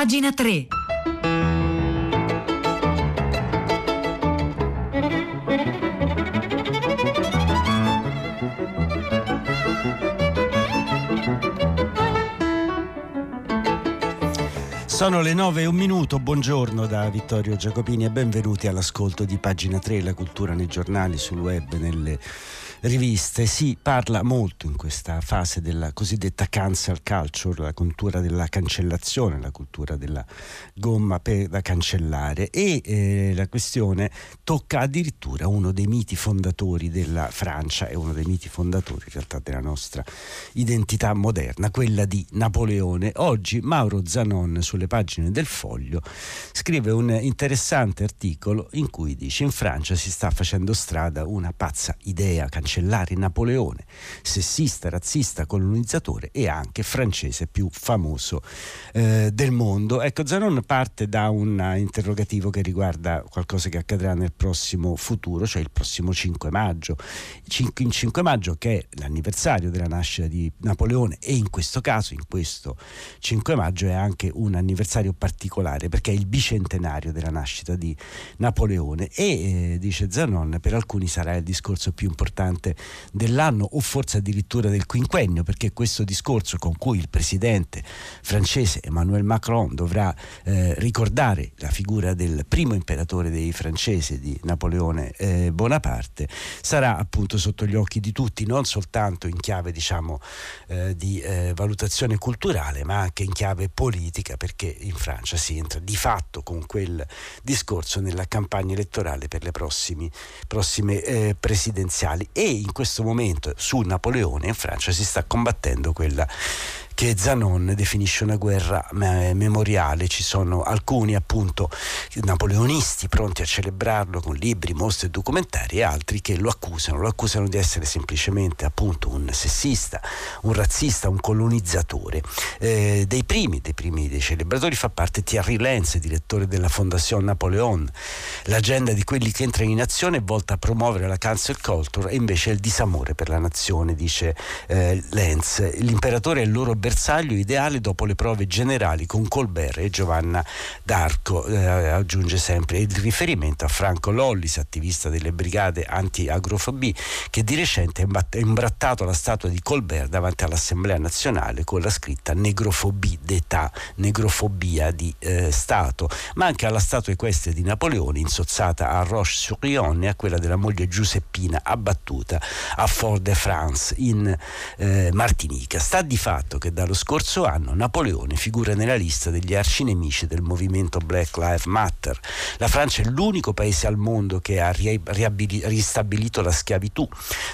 Pagina 3. Sono le 9 e un minuto, buongiorno da Vittorio Giacopini e benvenuti all'ascolto di Pagina 3, la cultura nei giornali, sul web, nelle riviste. Si parla molto in questa fase della cosiddetta cancel culture, la cultura della cancellazione, la cultura della gomma per, da cancellare e eh, la questione tocca addirittura uno dei miti fondatori della Francia e uno dei miti fondatori in realtà della nostra identità moderna, quella di Napoleone. Oggi Mauro Zanon sulle pagine del Foglio scrive un interessante articolo in cui dice in Francia si sta facendo strada una pazza idea cancellare cancellare Napoleone, sessista, razzista, colonizzatore e anche francese più famoso eh, del mondo. Ecco, Zanon parte da un interrogativo che riguarda qualcosa che accadrà nel prossimo futuro, cioè il prossimo 5 maggio. In 5 maggio, che è l'anniversario della nascita di Napoleone, e in questo caso, in questo 5 maggio, è anche un anniversario particolare perché è il bicentenario della nascita di Napoleone e, eh, dice Zanon, per alcuni sarà il discorso più importante importante dell'anno o forse addirittura del quinquennio, perché questo discorso con cui il presidente francese Emmanuel Macron dovrà eh, ricordare la figura del primo imperatore dei francesi di Napoleone eh, Bonaparte sarà appunto sotto gli occhi di tutti, non soltanto in chiave diciamo eh, di eh, valutazione culturale, ma anche in chiave politica, perché in Francia si entra di fatto con quel discorso nella campagna elettorale per le prossime, prossime eh, presidenziali. E in questo momento su Napoleone in Francia si sta combattendo quella che Zanon definisce una guerra memoriale. Ci sono alcuni appunto napoleonisti pronti a celebrarlo con libri, mostre e documentari e altri che lo accusano, lo accusano di essere semplicemente appunto un sessista, un razzista, un colonizzatore. Eh, dei primi, dei primi dei celebratori fa parte Thierry Lenz, direttore della Fondation Napoleon. L'agenda di quelli che entrano in azione è volta a promuovere la cancel culture e invece il disamore per la nazione, dice eh, Lenz. L'imperatore è il loro bersaglio ideale dopo le prove generali con Colbert e Giovanna d'Arco. Eh, aggiunge sempre il riferimento a Franco Lollis, attivista delle brigate anti-agrofobie, che di recente ha imbrattato la statua di Colbert davanti all'Assemblea nazionale con la scritta negrofobie d'età, negrofobia di eh, Stato, ma anche alla statua equestre di Napoleone insozzata a Roche-sur-Yon e a quella della moglie Giuseppina abbattuta a Fort-de-France in eh, Martinica. Sta di fatto che dallo scorso anno Napoleone figura nella lista degli arcinemici del movimento Black Lives Matter. La Francia è l'unico paese al mondo che ha ristabilito la schiavitù.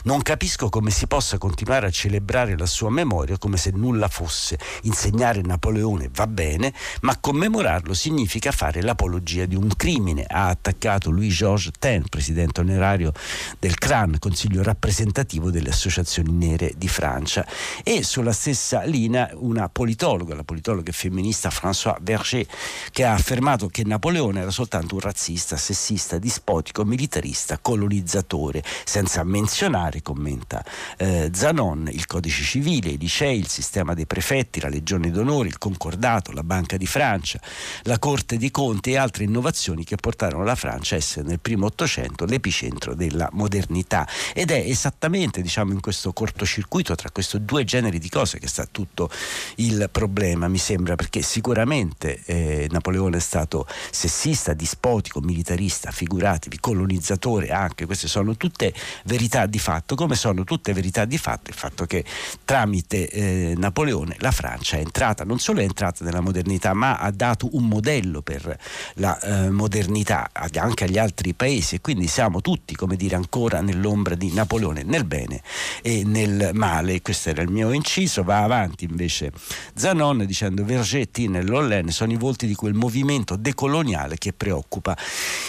Non capisco come si possa continuare a celebrare la sua memoria come se nulla fosse. Insegnare Napoleone va bene, ma commemorarlo significa fare l'apologia di un crimine, ha attaccato Louis-Georges Ten, presidente onorario del CRAN, Consiglio rappresentativo delle associazioni nere di Francia. E sulla stessa linea Berlina una politologa, la politologa femminista François Berger, che ha affermato che Napoleone era soltanto un razzista, sessista, dispotico, militarista, colonizzatore, senza menzionare, commenta eh, Zanon, il codice civile, i licei, il sistema dei prefetti, la legione d'onore, il concordato, la Banca di Francia, la Corte dei Conti e altre innovazioni che portarono la Francia a essere nel primo Ottocento l'epicentro della modernità. Ed è esattamente diciamo, in questo cortocircuito tra questi due generi di cose che sta tutto tutto il problema, mi sembra, perché sicuramente eh, Napoleone è stato sessista, dispotico, militarista, figuratevi, colonizzatore anche, queste sono tutte verità di fatto, come sono tutte verità di fatto il fatto che tramite eh, Napoleone la Francia è entrata, non solo è entrata nella modernità, ma ha dato un modello per la eh, modernità anche agli altri paesi e quindi siamo tutti, come dire, ancora nell'ombra di Napoleone, nel bene e nel male. Questo era il mio inciso, va avanti invece Zanon dicendo Vergetti nell'Ollen sono i volti di quel movimento decoloniale che preoccupa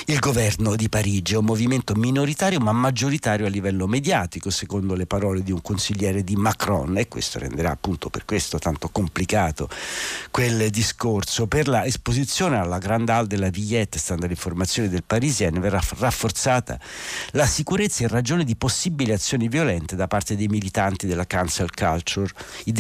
il governo di Parigi. È un movimento minoritario ma maggioritario a livello mediatico, secondo le parole di un consigliere di Macron e questo renderà appunto per questo tanto complicato quel discorso. Per la esposizione alla Grande Halle della Villette, stando alle informazioni del Parisien, verrà rafforzata la sicurezza in ragione di possibili azioni violente da parte dei militanti della cancel culture. I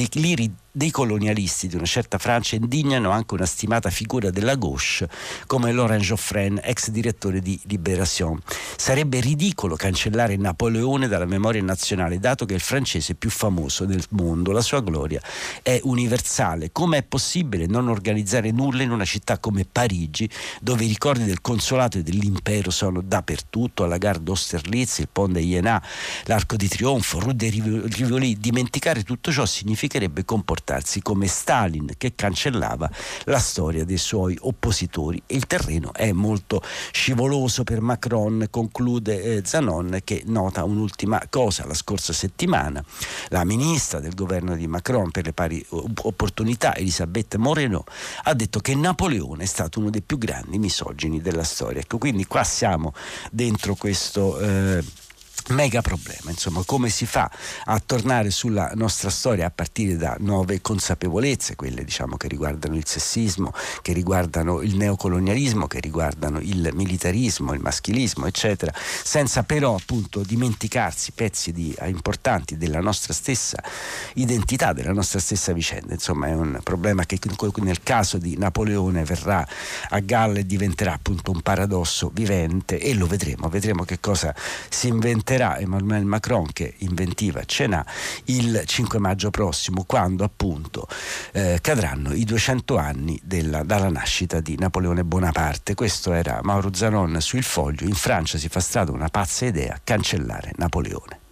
we dei colonialisti di una certa Francia indignano anche una stimata figura della gauche come Laurent Geoffren, ex direttore di Libération. Sarebbe ridicolo cancellare Napoleone dalla memoria nazionale, dato che è il francese più famoso del mondo. La sua gloria è universale. Come è possibile non organizzare nulla in una città come Parigi, dove i ricordi del consolato e dell'impero sono dappertutto, alla gare d'Austerlitz, il Pont de Iéna, l'Arco di Trionfo, Rue de Rivoli? Dimenticare tutto ciò significherebbe comportarsi come Stalin che cancellava la storia dei suoi oppositori. Il terreno è molto scivoloso per Macron, conclude eh, Zanon che nota un'ultima cosa. La scorsa settimana la ministra del governo di Macron per le pari opportunità, Elisabeth Moreno, ha detto che Napoleone è stato uno dei più grandi misogini della storia. Ecco, quindi qua siamo dentro questo... Eh, mega problema, insomma, come si fa a tornare sulla nostra storia a partire da nuove consapevolezze, quelle diciamo che riguardano il sessismo, che riguardano il neocolonialismo, che riguardano il militarismo, il maschilismo, eccetera, senza però appunto dimenticarsi pezzi di, eh, importanti della nostra stessa identità, della nostra stessa vicenda. Insomma, è un problema che nel caso di Napoleone verrà a galla e diventerà appunto un paradosso vivente e lo vedremo, vedremo che cosa si inventerà inventerà Emmanuel Macron che inventiva ce n'ha il 5 maggio prossimo quando appunto eh, cadranno i 200 anni della, dalla nascita di Napoleone Bonaparte. Questo era Mauro Zanon su Il Foglio. In Francia si fa strada una pazza idea, cancellare Napoleone.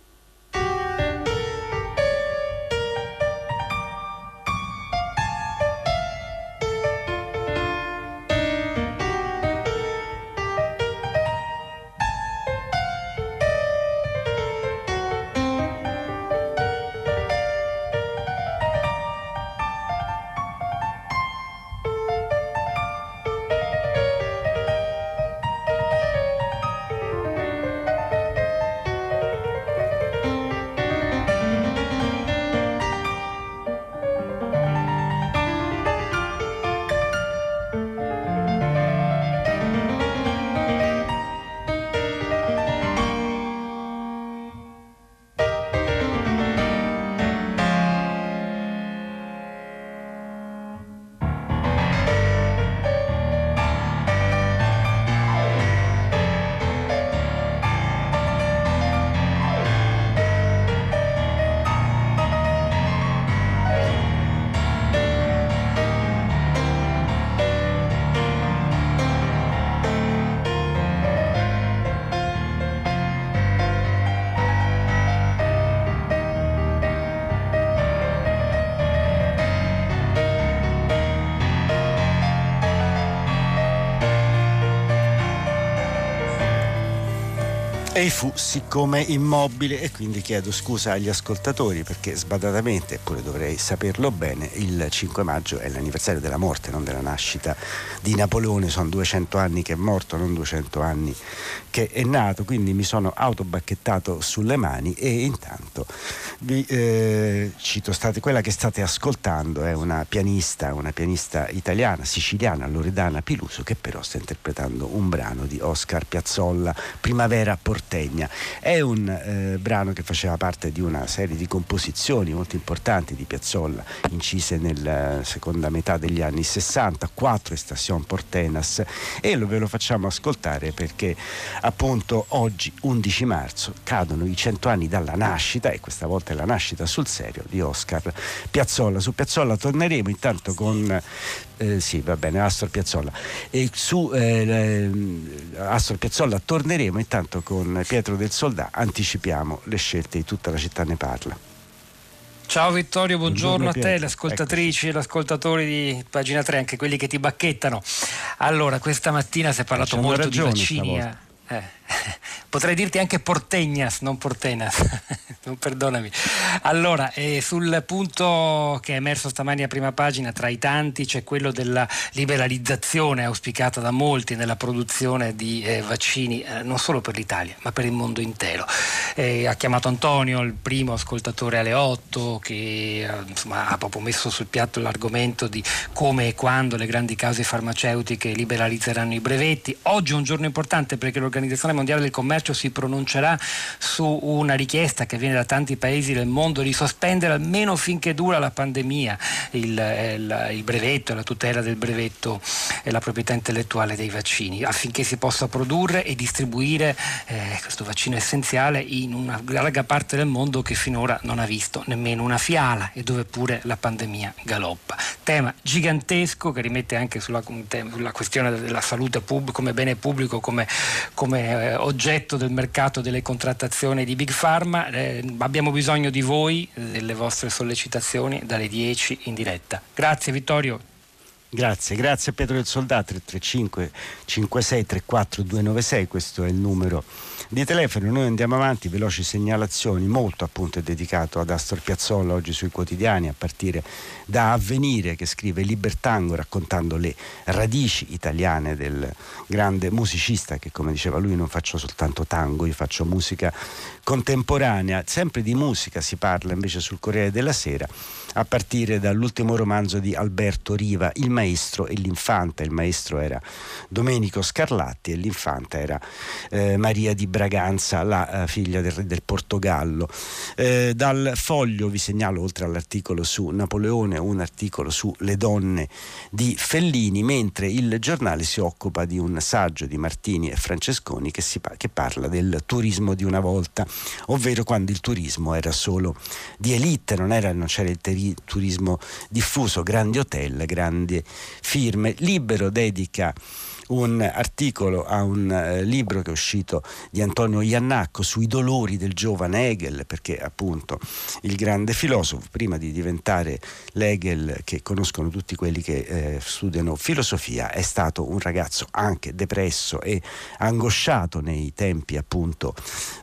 E fu siccome immobile e quindi chiedo scusa agli ascoltatori perché sbadatamente, eppure dovrei saperlo bene, il 5 maggio è l'anniversario della morte, non della nascita di Napoleone, sono 200 anni che è morto, non 200 anni che è nato, quindi mi sono autobacchettato sulle mani e intanto vi eh, cito state, quella che state ascoltando è una pianista, una pianista italiana, siciliana, Loredana Piluso, che però sta interpretando un brano di Oscar Piazzolla, Primavera Portegna. È un eh, brano che faceva parte di una serie di composizioni molto importanti di Piazzolla, incise nella seconda metà degli anni 60, quattro Estación Portenas, e lo, ve lo facciamo ascoltare perché appunto oggi, 11 marzo, cadono i cento anni dalla nascita e questa volta è la nascita sul serio di Oscar Piazzolla. Su Piazzolla torneremo intanto con eh, sì, va bene, Astor Piazzolla. E su eh, Astor Piazzolla torneremo intanto con Pietro del Soldà, anticipiamo le scelte di tutta la città ne parla. Ciao Vittorio, buongiorno, buongiorno a te, le ascoltatrici e gli ascoltatori di pagina 3, anche quelli che ti bacchettano. Allora, questa mattina si è parlato molto di vaccini. Eh, potrei dirti anche Portegnas, non Portenas, non perdonami. Allora, eh, sul punto che è emerso stamani a prima pagina, tra i tanti c'è quello della liberalizzazione auspicata da molti nella produzione di eh, vaccini, eh, non solo per l'Italia, ma per il mondo intero. Eh, ha chiamato Antonio, il primo ascoltatore alle 8, che eh, insomma, ha proprio messo sul piatto l'argomento di come e quando le grandi case farmaceutiche liberalizzeranno i brevetti. Oggi è un giorno importante perché l'organizzazione Mondiale del Commercio si pronuncerà su una richiesta che viene da tanti paesi del mondo di sospendere almeno finché dura la pandemia il, eh, il, il brevetto la tutela del brevetto e la proprietà intellettuale dei vaccini affinché si possa produrre e distribuire eh, questo vaccino essenziale in una larga parte del mondo che finora non ha visto nemmeno una fiala e dove pure la pandemia galoppa. Tema gigantesco che rimette anche sulla, sulla questione della salute pubblica come bene pubblico, come, come eh, oggetto del mercato delle contrattazioni di Big Pharma. Eh, abbiamo bisogno di voi, delle vostre sollecitazioni dalle 10 in diretta. Grazie Vittorio. Grazie, grazie a Pietro del Soldato 335 56 34 296, questo è il numero di telefono. Noi andiamo avanti, veloci segnalazioni, molto appunto è dedicato ad Astor Piazzolla oggi sui quotidiani, a partire da Avvenire che scrive Libertango raccontando le radici italiane del grande musicista che come diceva lui non faccio soltanto tango, io faccio musica contemporanea. Sempre di musica si parla invece sul Corriere della Sera a partire dall'ultimo romanzo di Alberto Riva, Il maestro e l'infanta. Il maestro era Domenico Scarlatti e l'infanta era eh, Maria di Braganza, la eh, figlia del re del Portogallo. Eh, dal foglio vi segnalo, oltre all'articolo su Napoleone, un articolo sulle donne di Fellini, mentre il giornale si occupa di un saggio di Martini e Francesconi che, si, che parla del turismo di una volta, ovvero quando il turismo era solo di elite, non, era, non c'era il teri- turismo diffuso, grandi hotel, grandi firme. Libero dedica un articolo a un eh, libro che è uscito di Antonio Iannacco sui dolori del giovane Hegel, perché appunto il grande filosofo, prima di diventare l'Hegel che conoscono tutti quelli che eh, studiano filosofia, è stato un ragazzo anche depresso e angosciato nei tempi appunto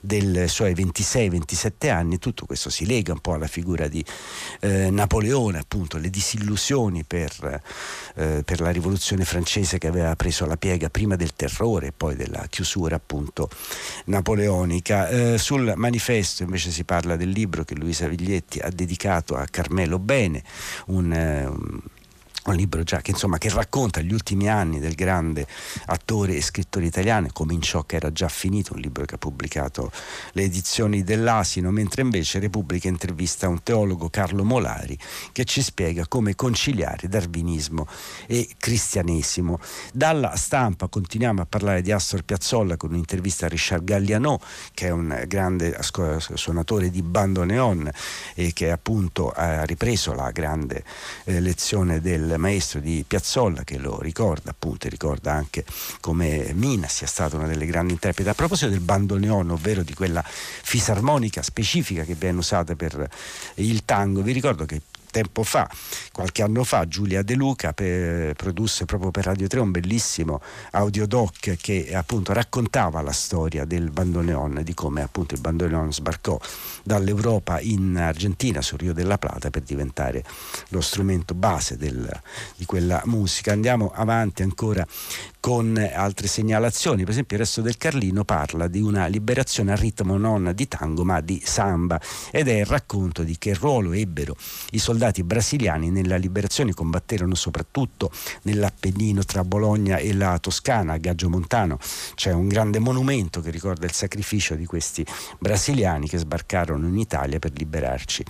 dei suoi 26-27 anni. Tutto questo si lega un po' alla figura di eh, Napoleone, appunto le disillusioni per, eh, per la rivoluzione francese che aveva preso la piega prima del terrore e poi della chiusura appunto napoleonica. Eh, sul manifesto invece si parla del libro che Luisa Viglietti ha dedicato a Carmelo Bene, un, eh, un libro già che, insomma, che, racconta gli ultimi anni del grande attore e scrittore italiano, cominciò che era già finito, un libro che ha pubblicato le edizioni dell'Asino, mentre invece Repubblica intervista un teologo Carlo Molari che ci spiega come conciliare darwinismo e cristianesimo. Dalla stampa continuiamo a parlare di Astor Piazzolla con un'intervista a Richard Galliano, che è un grande suonatore di bandoneon e che appunto ha ripreso la grande eh, lezione del maestro di Piazzolla che lo ricorda appunto ricorda anche come Mina sia stata una delle grandi interpreti. A proposito del bandoneon, ovvero di quella fisarmonica specifica che viene usata per il tango, vi ricordo che tempo fa, qualche anno fa, Giulia De Luca per, produsse proprio per Radio 3 un bellissimo audiodoc che appunto raccontava la storia del bandoneon, di come appunto il bandoneon sbarcò dall'Europa in Argentina sul Rio della Plata per diventare lo strumento base del, di quella musica. Andiamo avanti ancora con altre segnalazioni. Per esempio, il resto del Carlino parla di una liberazione a ritmo non di tango ma di samba ed è il racconto di che ruolo ebbero i soldati brasiliani nella liberazione. Combatterono soprattutto nell'Appennino tra Bologna e la Toscana, a Gaggio Montano. C'è un grande monumento che ricorda il sacrificio di questi brasiliani che sbarcarono in Italia per liberarci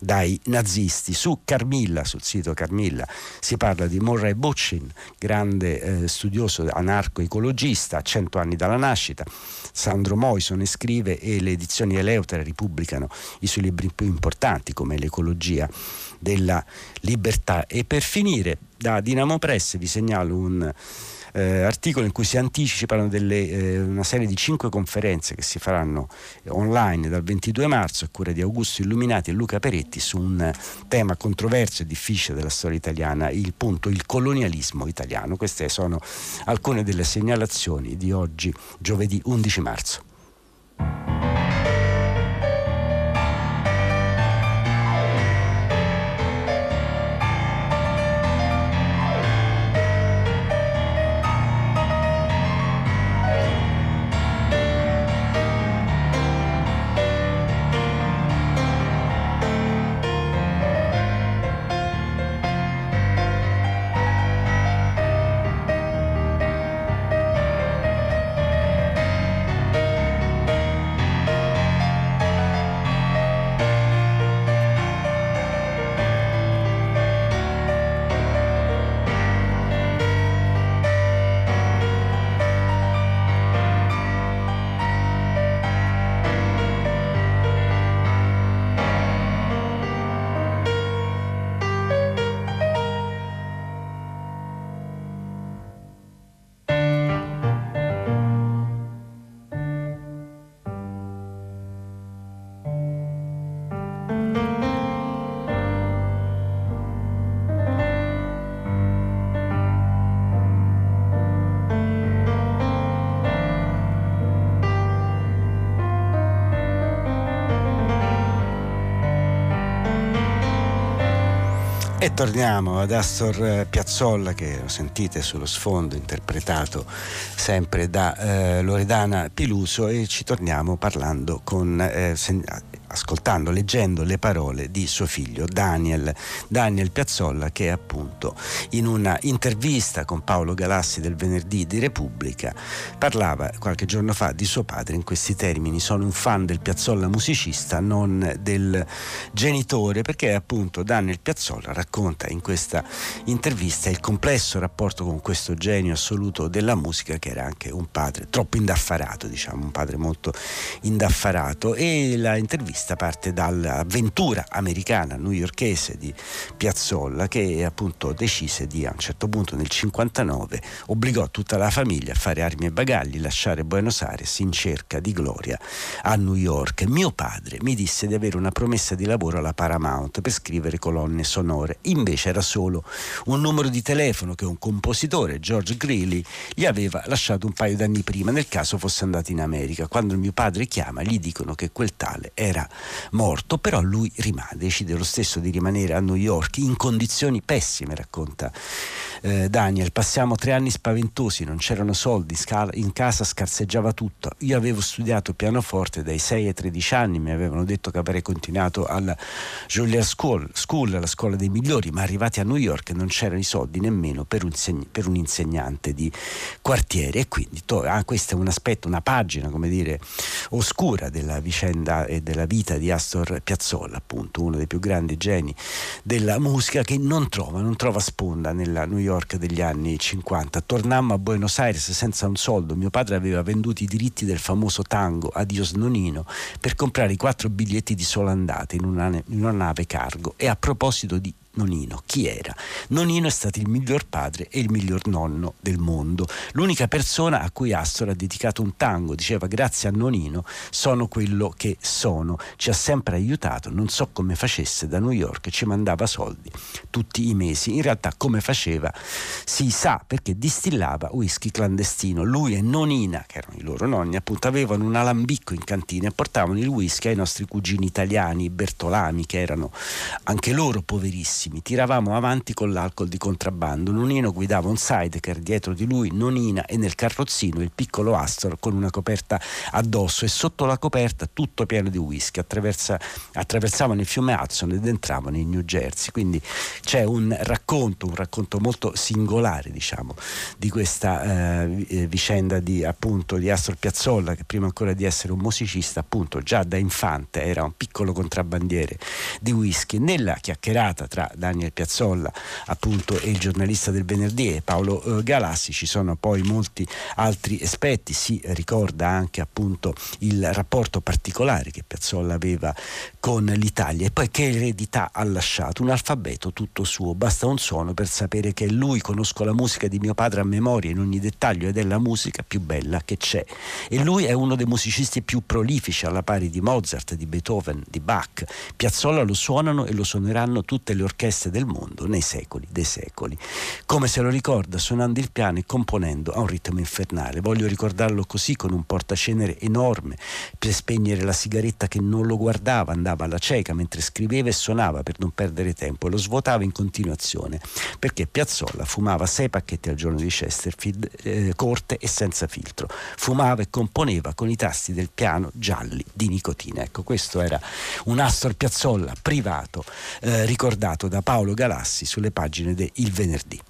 dai nazisti. Su Carmilla, sul sito Carmilla, si parla di Murray Bocchin, grande eh, studioso stesso anarco-ecologista, a cento anni dalla nascita. Sandro Moison scrive e le edizioni Eleutere ripubblicano i suoi libri più importanti come L'ecologia della libertà. E per finire, da Dinamo Press vi segnalo un eh, articolo in cui si anticipano delle, eh, una serie di cinque conferenze che si faranno online dal 22 marzo a cura di Augusto Illuminati e Luca Peretti su un tema controverso e difficile della storia italiana, il punto il colonialismo italiano. Queste sono alcune delle segnalazioni di oggi, giovedì 11 marzo. Torniamo ad Astor Piazzolla che lo sentite sullo sfondo interpretato sempre da eh, Loredana Piluso e ci torniamo parlando con eh, ascoltando, leggendo le parole di suo figlio Daniel, Daniel Piazzolla che appunto in una intervista con Paolo Galassi del venerdì di Repubblica parlava qualche giorno fa di suo padre in questi termini sono un fan del Piazzolla musicista non del genitore perché appunto Daniel Piazzolla racconta in questa intervista il complesso rapporto con questo genio assoluto della musica che era anche un padre troppo indaffarato diciamo un padre molto indaffarato e la intervista questa parte dall'avventura americana newyorkese di Piazzolla che appunto decise di a un certo punto nel 59 obbligò tutta la famiglia a fare armi e bagagli, lasciare Buenos Aires in cerca di gloria a New York. Mio padre mi disse di avere una promessa di lavoro alla Paramount per scrivere colonne sonore, invece era solo un numero di telefono che un compositore, George Greeley, gli aveva lasciato un paio d'anni prima nel caso fosse andato in America. Quando mio padre chiama gli dicono che quel tale era morto, però lui rimane, decide lo stesso di rimanere a New York in condizioni pessime, racconta eh, Daniel. Passiamo tre anni spaventosi, non c'erano soldi, in casa scarseggiava tutto. Io avevo studiato pianoforte dai 6 ai 13 anni, mi avevano detto che avrei continuato alla Juilliard School, School, la scuola dei migliori, ma arrivati a New York non c'erano i soldi nemmeno per un, per un insegnante di quartiere e quindi to- ah, questo è un aspetto, una pagina, come dire, oscura della vicenda e della vita di Astor Piazzolla, appunto uno dei più grandi geni della musica che non trova, non trova sponda nella New York degli anni 50. Tornammo a Buenos Aires senza un soldo, mio padre aveva venduto i diritti del famoso tango Adios Nonino per comprare i quattro biglietti di sola andata in una, in una nave cargo e a proposito di Nonino. Chi era? Nonino è stato il miglior padre e il miglior nonno del mondo. L'unica persona a cui Astor ha dedicato un tango, diceva grazie a Nonino sono quello che sono. Ci ha sempre aiutato, non so come facesse da New York, ci mandava soldi tutti i mesi. In realtà come faceva si sa perché distillava whisky clandestino. Lui e Nonina, che erano i loro nonni, appunto avevano un alambicco in cantina e portavano il whisky ai nostri cugini italiani, i Bertolami, che erano anche loro poverissimi bravissimi, tiravamo avanti con l'alcol di contrabbando. Nonino guidava un sidecar dietro di lui, Nonina e nel carrozzino il piccolo Astor con una coperta addosso e sotto la coperta tutto pieno di whisky. attraversavano il fiume Hudson ed entravano in New Jersey. Quindi c'è un racconto, un racconto molto singolare, diciamo, di questa eh, eh vicenda di, appunto, di Astor Piazzolla, che prima ancora di essere un musicista, appunto, già da infante era un piccolo contrabbandiere di whisky. Nella chiacchierata tra Daniel Piazzolla appunto e il giornalista del venerdì e Paolo eh, Galassi. Ci sono poi molti altri aspetti si ricorda anche appunto il rapporto particolare che Piazzolla aveva con l'Italia. E poi che eredità ha lasciato? Un alfabeto tutto suo. Basta un suono per sapere che lui conosco la musica di mio padre a memoria in ogni dettaglio ed è la musica più bella che c'è. E lui è uno dei musicisti più prolifici alla pari di Mozart, di Beethoven, di Bach. Piazzolla lo suonano e lo suoneranno tutte le orchestre orchestre del mondo nei secoli dei secoli. Come se lo ricorda suonando il piano e componendo a un ritmo infernale. Voglio ricordarlo così con un portacenere enorme per spegnere la sigaretta che non lo guardava, andava alla cieca mentre scriveva e suonava per non perdere tempo e lo svuotava in continuazione perché Piazzolla fumava sei pacchetti al giorno di Chesterfield eh, corte e senza filtro. Fumava e componeva con i tasti del piano gialli di nicotina. Ecco, questo era un Astor Piazzolla privato eh, ricordato da Paolo Galassi sulle pagine de Il Venerdì.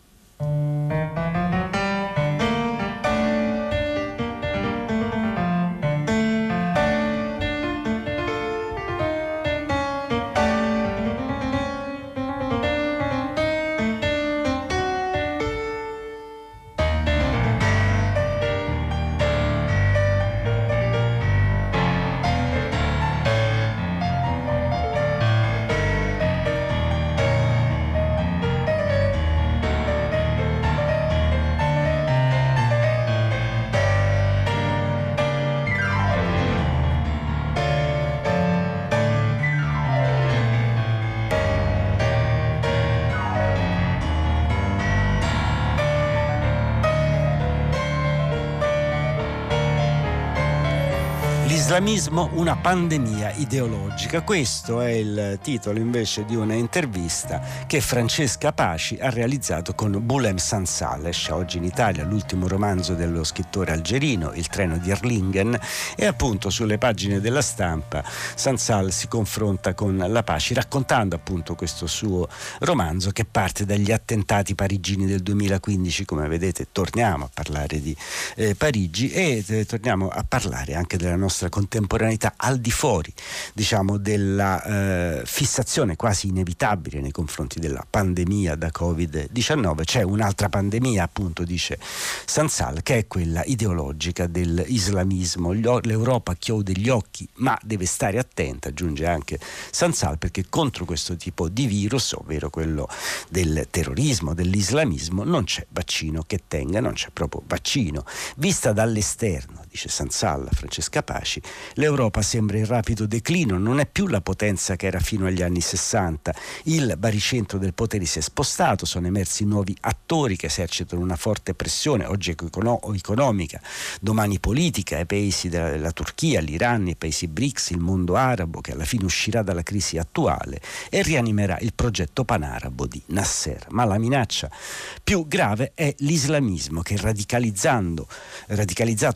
L'islamismo una pandemia ideologica. Questo è il titolo invece di una intervista che Francesca Paci ha realizzato con Bulem Sansal. Esce oggi in Italia l'ultimo romanzo dello scrittore algerino, Il treno di Erlingen, e appunto sulle pagine della stampa Sansal si confronta con la Paci raccontando appunto questo suo romanzo che parte dagli attentati parigini del 2015. Come vedete torniamo a parlare di eh, Parigi e eh, torniamo a parlare anche della nostra contemporaneità al di fuori diciamo, della eh, fissazione quasi inevitabile nei confronti della pandemia da Covid-19, c'è un'altra pandemia appunto dice Sansal che è quella ideologica dell'islamismo. L'Europa chiude gli occhi ma deve stare attenta, aggiunge anche Sansal, perché contro questo tipo di virus, ovvero quello del terrorismo, dell'islamismo, non c'è vaccino che tenga, non c'è proprio vaccino. Vista dall'esterno, dice Sansal, Francesca Paci. L'Europa sembra in rapido declino, non è più la potenza che era fino agli anni 60. Il baricentro del potere si è spostato, sono emersi nuovi attori che esercitano una forte pressione, oggi economica, domani politica, i paesi della Turchia, l'Iran, i paesi BRICS, il mondo arabo che alla fine uscirà dalla crisi attuale e rianimerà il progetto panarabo di Nasser. Ma la minaccia più grave è l'islamismo che radicalizzato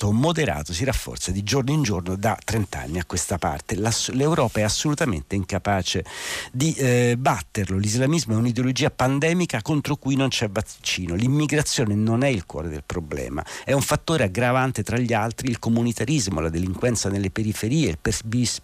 o moderato si rafforza di giorno in giorno da 30 anni a questa parte. L'Europa è assolutamente incapace di eh, batterlo. L'islamismo è un'ideologia pandemica contro cui non c'è vaccino. L'immigrazione non è il cuore del problema, è un fattore aggravante tra gli altri il comunitarismo, la delinquenza nelle periferie, il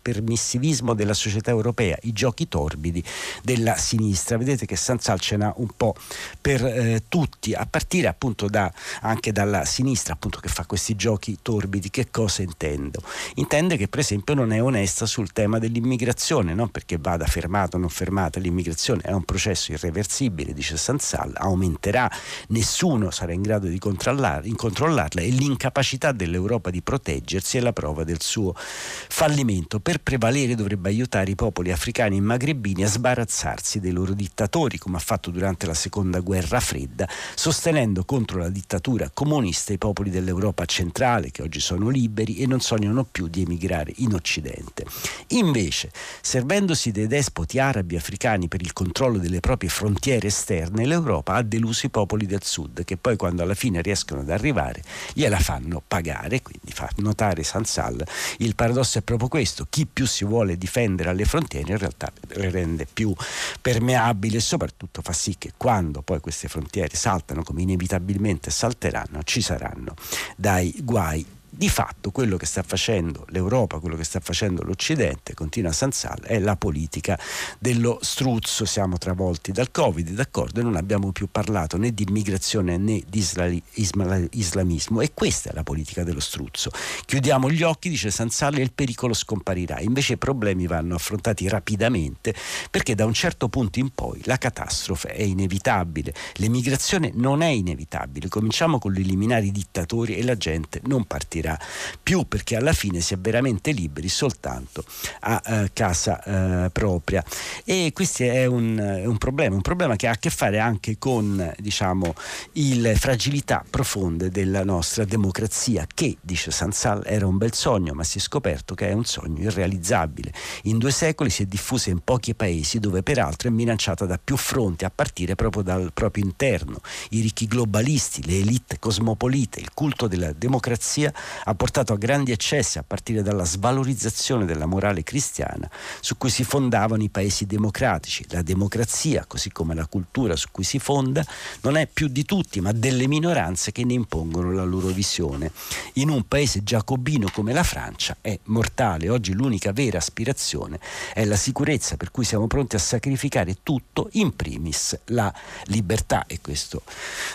permissivismo della società europea, i giochi torbidi della sinistra. Vedete che Sansal ce un po' per eh, tutti, a partire appunto da, anche dalla sinistra appunto che fa questi giochi torbidi. Che cosa intendo? Intende che per esempio non è onesta sul tema dell'immigrazione, non perché vada fermata o non fermata l'immigrazione, è un processo irreversibile, dice Sansal, aumenterà, nessuno sarà in grado di controllarla e l'incapacità dell'Europa di proteggersi è la prova del suo fallimento. Per prevalere dovrebbe aiutare i popoli africani e magrebini a sbarazzarsi dei loro dittatori, come ha fatto durante la seconda guerra fredda, sostenendo contro la dittatura comunista i popoli dell'Europa centrale che oggi sono liberi e non sognano più di emigrare in Occidente. Invece, servendosi dei despoti arabi africani per il controllo delle proprie frontiere esterne, l'Europa ha deluso i popoli del sud che poi quando alla fine riescono ad arrivare gliela fanno pagare, quindi fa notare Sansal. Il paradosso è proprio questo, chi più si vuole difendere alle frontiere in realtà le rende più permeabili e soprattutto fa sì che quando poi queste frontiere saltano come inevitabilmente salteranno ci saranno dai guai di fatto quello che sta facendo l'Europa, quello che sta facendo l'Occidente, continua Sansal, è la politica dello struzzo. Siamo travolti dal Covid, d'accordo, e non abbiamo più parlato né di immigrazione né di islali, isla, islamismo e questa è la politica dello struzzo. Chiudiamo gli occhi, dice Sansal, e il pericolo scomparirà. Invece i problemi vanno affrontati rapidamente perché da un certo punto in poi la catastrofe è inevitabile. L'emigrazione non è inevitabile. Cominciamo con l'eliminare i dittatori e la gente non partirà dirà più perché alla fine si è veramente liberi soltanto a eh, casa eh, propria e questo è un, un, problema, un problema che ha a che fare anche con diciamo le fragilità profonde della nostra democrazia che, dice Sansal, era un bel sogno ma si è scoperto che è un sogno irrealizzabile. In due secoli si è diffusa in pochi paesi dove peraltro è minacciata da più fronti a partire proprio dal proprio interno. I ricchi globalisti, le elite cosmopolite, il culto della democrazia ha portato a grandi eccessi a partire dalla svalorizzazione della morale cristiana su cui si fondavano i paesi democratici. La democrazia, così come la cultura su cui si fonda, non è più di tutti, ma delle minoranze che ne impongono la loro visione. In un paese giacobino come la Francia è mortale. Oggi l'unica vera aspirazione è la sicurezza, per cui siamo pronti a sacrificare tutto, in primis la libertà. E questo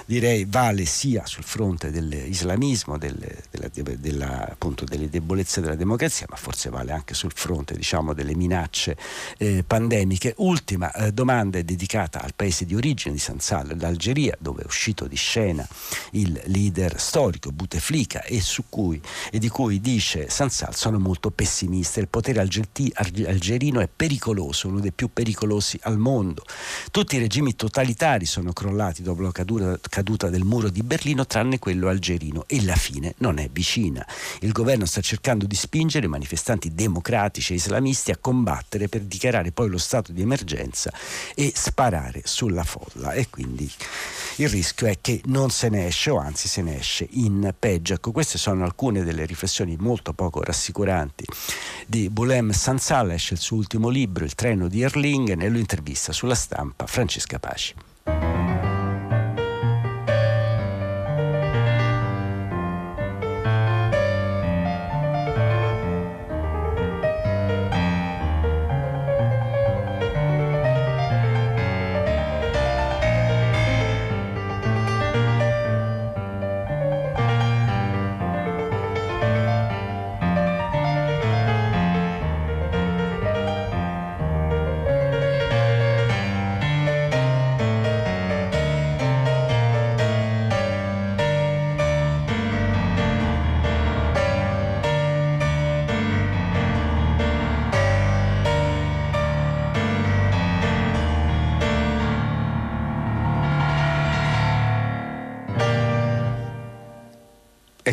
direi vale sia sul fronte dell'islamismo, delle, della, della, appunto, delle debolezze della democrazia, ma forse vale anche sul fronte diciamo, delle minacce eh, pandemiche. Ultima eh, domanda è dedicata al paese di origine di Sansal, l'Algeria, dove è uscito di scena il leader storico Bouteflika e, cui, e di cui dice Sansal sono molto pessimista. Il potere algerino è pericoloso, uno dei più pericolosi al mondo. Tutti i regimi totalitari sono crollati dopo la caduta, caduta del muro di Berlino, tranne quello algerino, e la fine non è vicina Cina. Il governo sta cercando di spingere i manifestanti democratici e islamisti a combattere per dichiarare poi lo stato di emergenza e sparare sulla folla e quindi il rischio è che non se ne esce o anzi se ne esce in peggio. Ecco, queste sono alcune delle riflessioni molto poco rassicuranti di Boulem Sansal, esce il suo ultimo libro, Il treno di Erlingen e lo intervista sulla stampa Francesca Paci.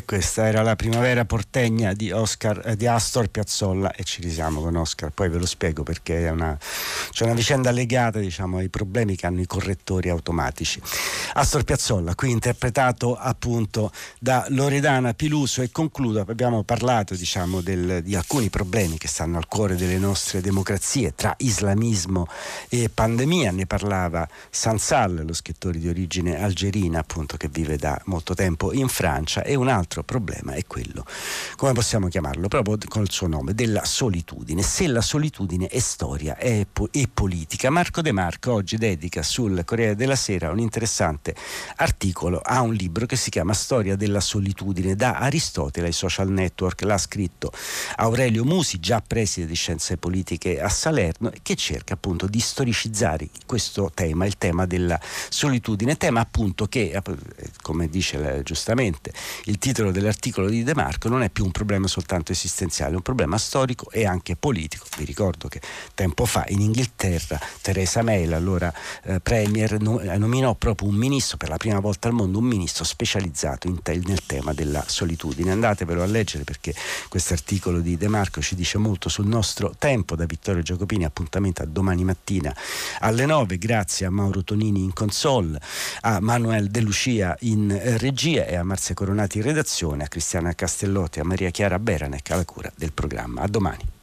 Questa era la primavera portegna di, Oscar, eh, di Astor Piazzolla e ci risiamo con Oscar, poi ve lo spiego perché una, c'è una vicenda legata diciamo, ai problemi che hanno i correttori automatici. Astor Piazzolla, qui interpretato appunto da Loredana Piluso e concludo, abbiamo parlato diciamo, del, di alcuni problemi che stanno al cuore delle nostre democrazie tra islamismo e pandemia, ne parlava Sansal, lo scrittore di origine algerina appunto che vive da molto tempo in Francia e un altro altro problema è quello, come possiamo chiamarlo, proprio col suo nome, della solitudine. Se la solitudine è storia e po- politica. Marco De Marco oggi dedica sul Corriere della Sera un interessante articolo a un libro che si chiama Storia della solitudine da Aristotele ai social network. L'ha scritto Aurelio Musi, già preside di scienze politiche a Salerno, che cerca appunto di storicizzare questo tema, il tema della solitudine, tema appunto che, eh, come dice giustamente il titolo titolo dell'articolo di De Marco non è più un problema soltanto esistenziale, è un problema storico e anche politico. Vi ricordo che tempo fa in Inghilterra Theresa May, l'allora eh, premier, eh, nominò proprio un ministro, per la prima volta al mondo, un ministro specializzato te- nel tema della solitudine. Andatevelo a leggere perché questo articolo di De Marco ci dice molto sul nostro tempo. Da Vittorio Giacopini, appuntamento a domani mattina alle 9. Grazie a Mauro Tonini in console, a Manuel De Lucia in eh, regia e a Marzia Coronati in redazione a Cristiana Castellotti a Maria Chiara Beranec alla cura del programma. A domani.